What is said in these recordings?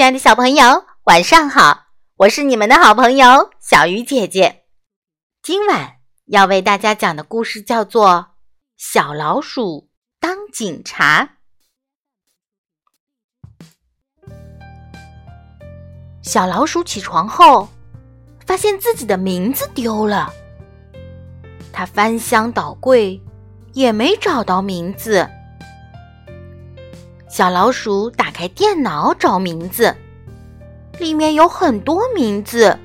亲爱的小朋友，晚上好！我是你们的好朋友小鱼姐姐。今晚要为大家讲的故事叫做《小老鼠当警察》。小老鼠起床后，发现自己的名字丢了。他翻箱倒柜，也没找到名字。小老鼠打开电脑找名字，里面有很多名字，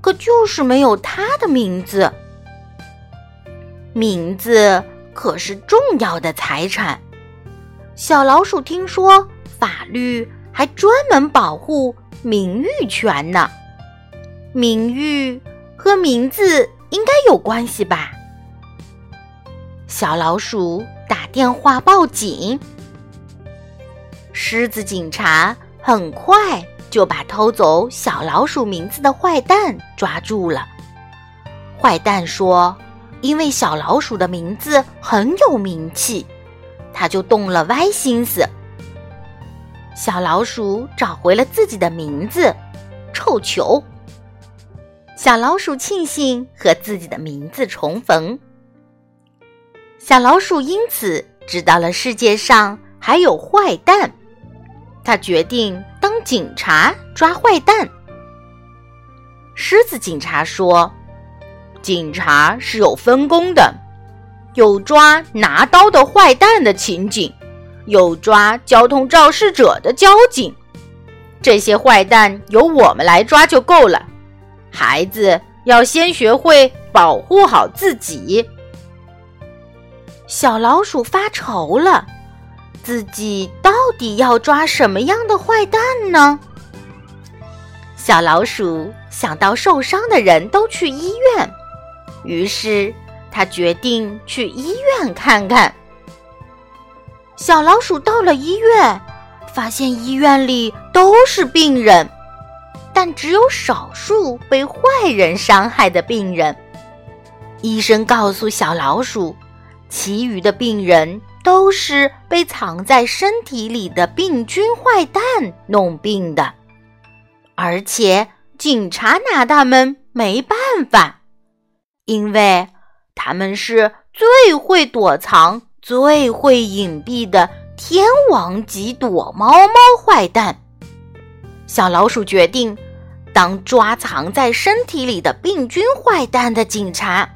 可就是没有它的名字。名字可是重要的财产。小老鼠听说法律还专门保护名誉权呢，名誉和名字应该有关系吧？小老鼠打电话报警。狮子警察很快就把偷走小老鼠名字的坏蛋抓住了。坏蛋说：“因为小老鼠的名字很有名气，他就动了歪心思。”小老鼠找回了自己的名字“臭球”。小老鼠庆幸和自己的名字重逢。小老鼠因此知道了世界上还有坏蛋。他决定当警察抓坏蛋。狮子警察说：“警察是有分工的，有抓拿刀的坏蛋的情景，有抓交通肇事者的交警。这些坏蛋由我们来抓就够了。孩子要先学会保护好自己。”小老鼠发愁了。自己到底要抓什么样的坏蛋呢？小老鼠想到受伤的人都去医院，于是他决定去医院看看。小老鼠到了医院，发现医院里都是病人，但只有少数被坏人伤害的病人。医生告诉小老鼠，其余的病人。都是被藏在身体里的病菌坏蛋弄病的，而且警察拿他们没办法，因为他们是最会躲藏、最会隐蔽的天王级躲猫猫坏蛋。小老鼠决定当抓藏在身体里的病菌坏蛋的警察。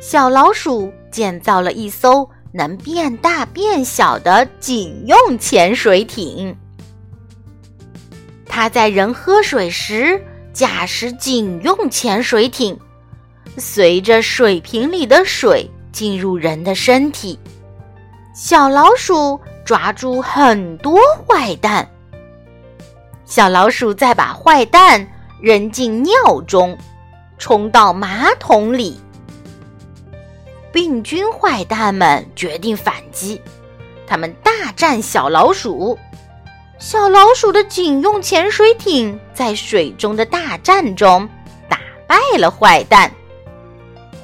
小老鼠建造了一艘。能变大变小的警用潜水艇。他在人喝水时驾驶警用潜水艇，随着水瓶里的水进入人的身体。小老鼠抓住很多坏蛋。小老鼠再把坏蛋扔进尿中，冲到马桶里。病菌坏蛋们决定反击，他们大战小老鼠。小老鼠的警用潜水艇在水中的大战中打败了坏蛋。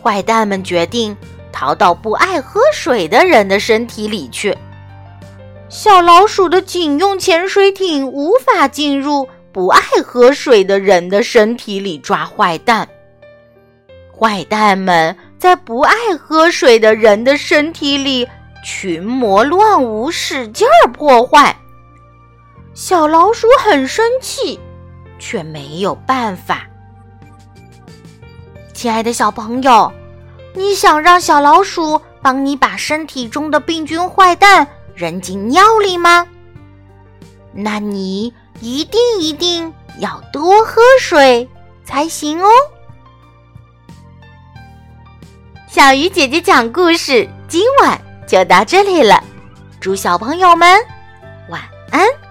坏蛋们决定逃到不爱喝水的人的身体里去。小老鼠的警用潜水艇无法进入不爱喝水的人的身体里抓坏蛋。坏蛋们。在不爱喝水的人的身体里群魔乱舞，使劲儿破坏。小老鼠很生气，却没有办法。亲爱的小朋友，你想让小老鼠帮你把身体中的病菌坏蛋扔进尿里吗？那你一定一定要多喝水才行哦。小鱼姐姐讲故事今晚就到这里了。祝小朋友们晚安。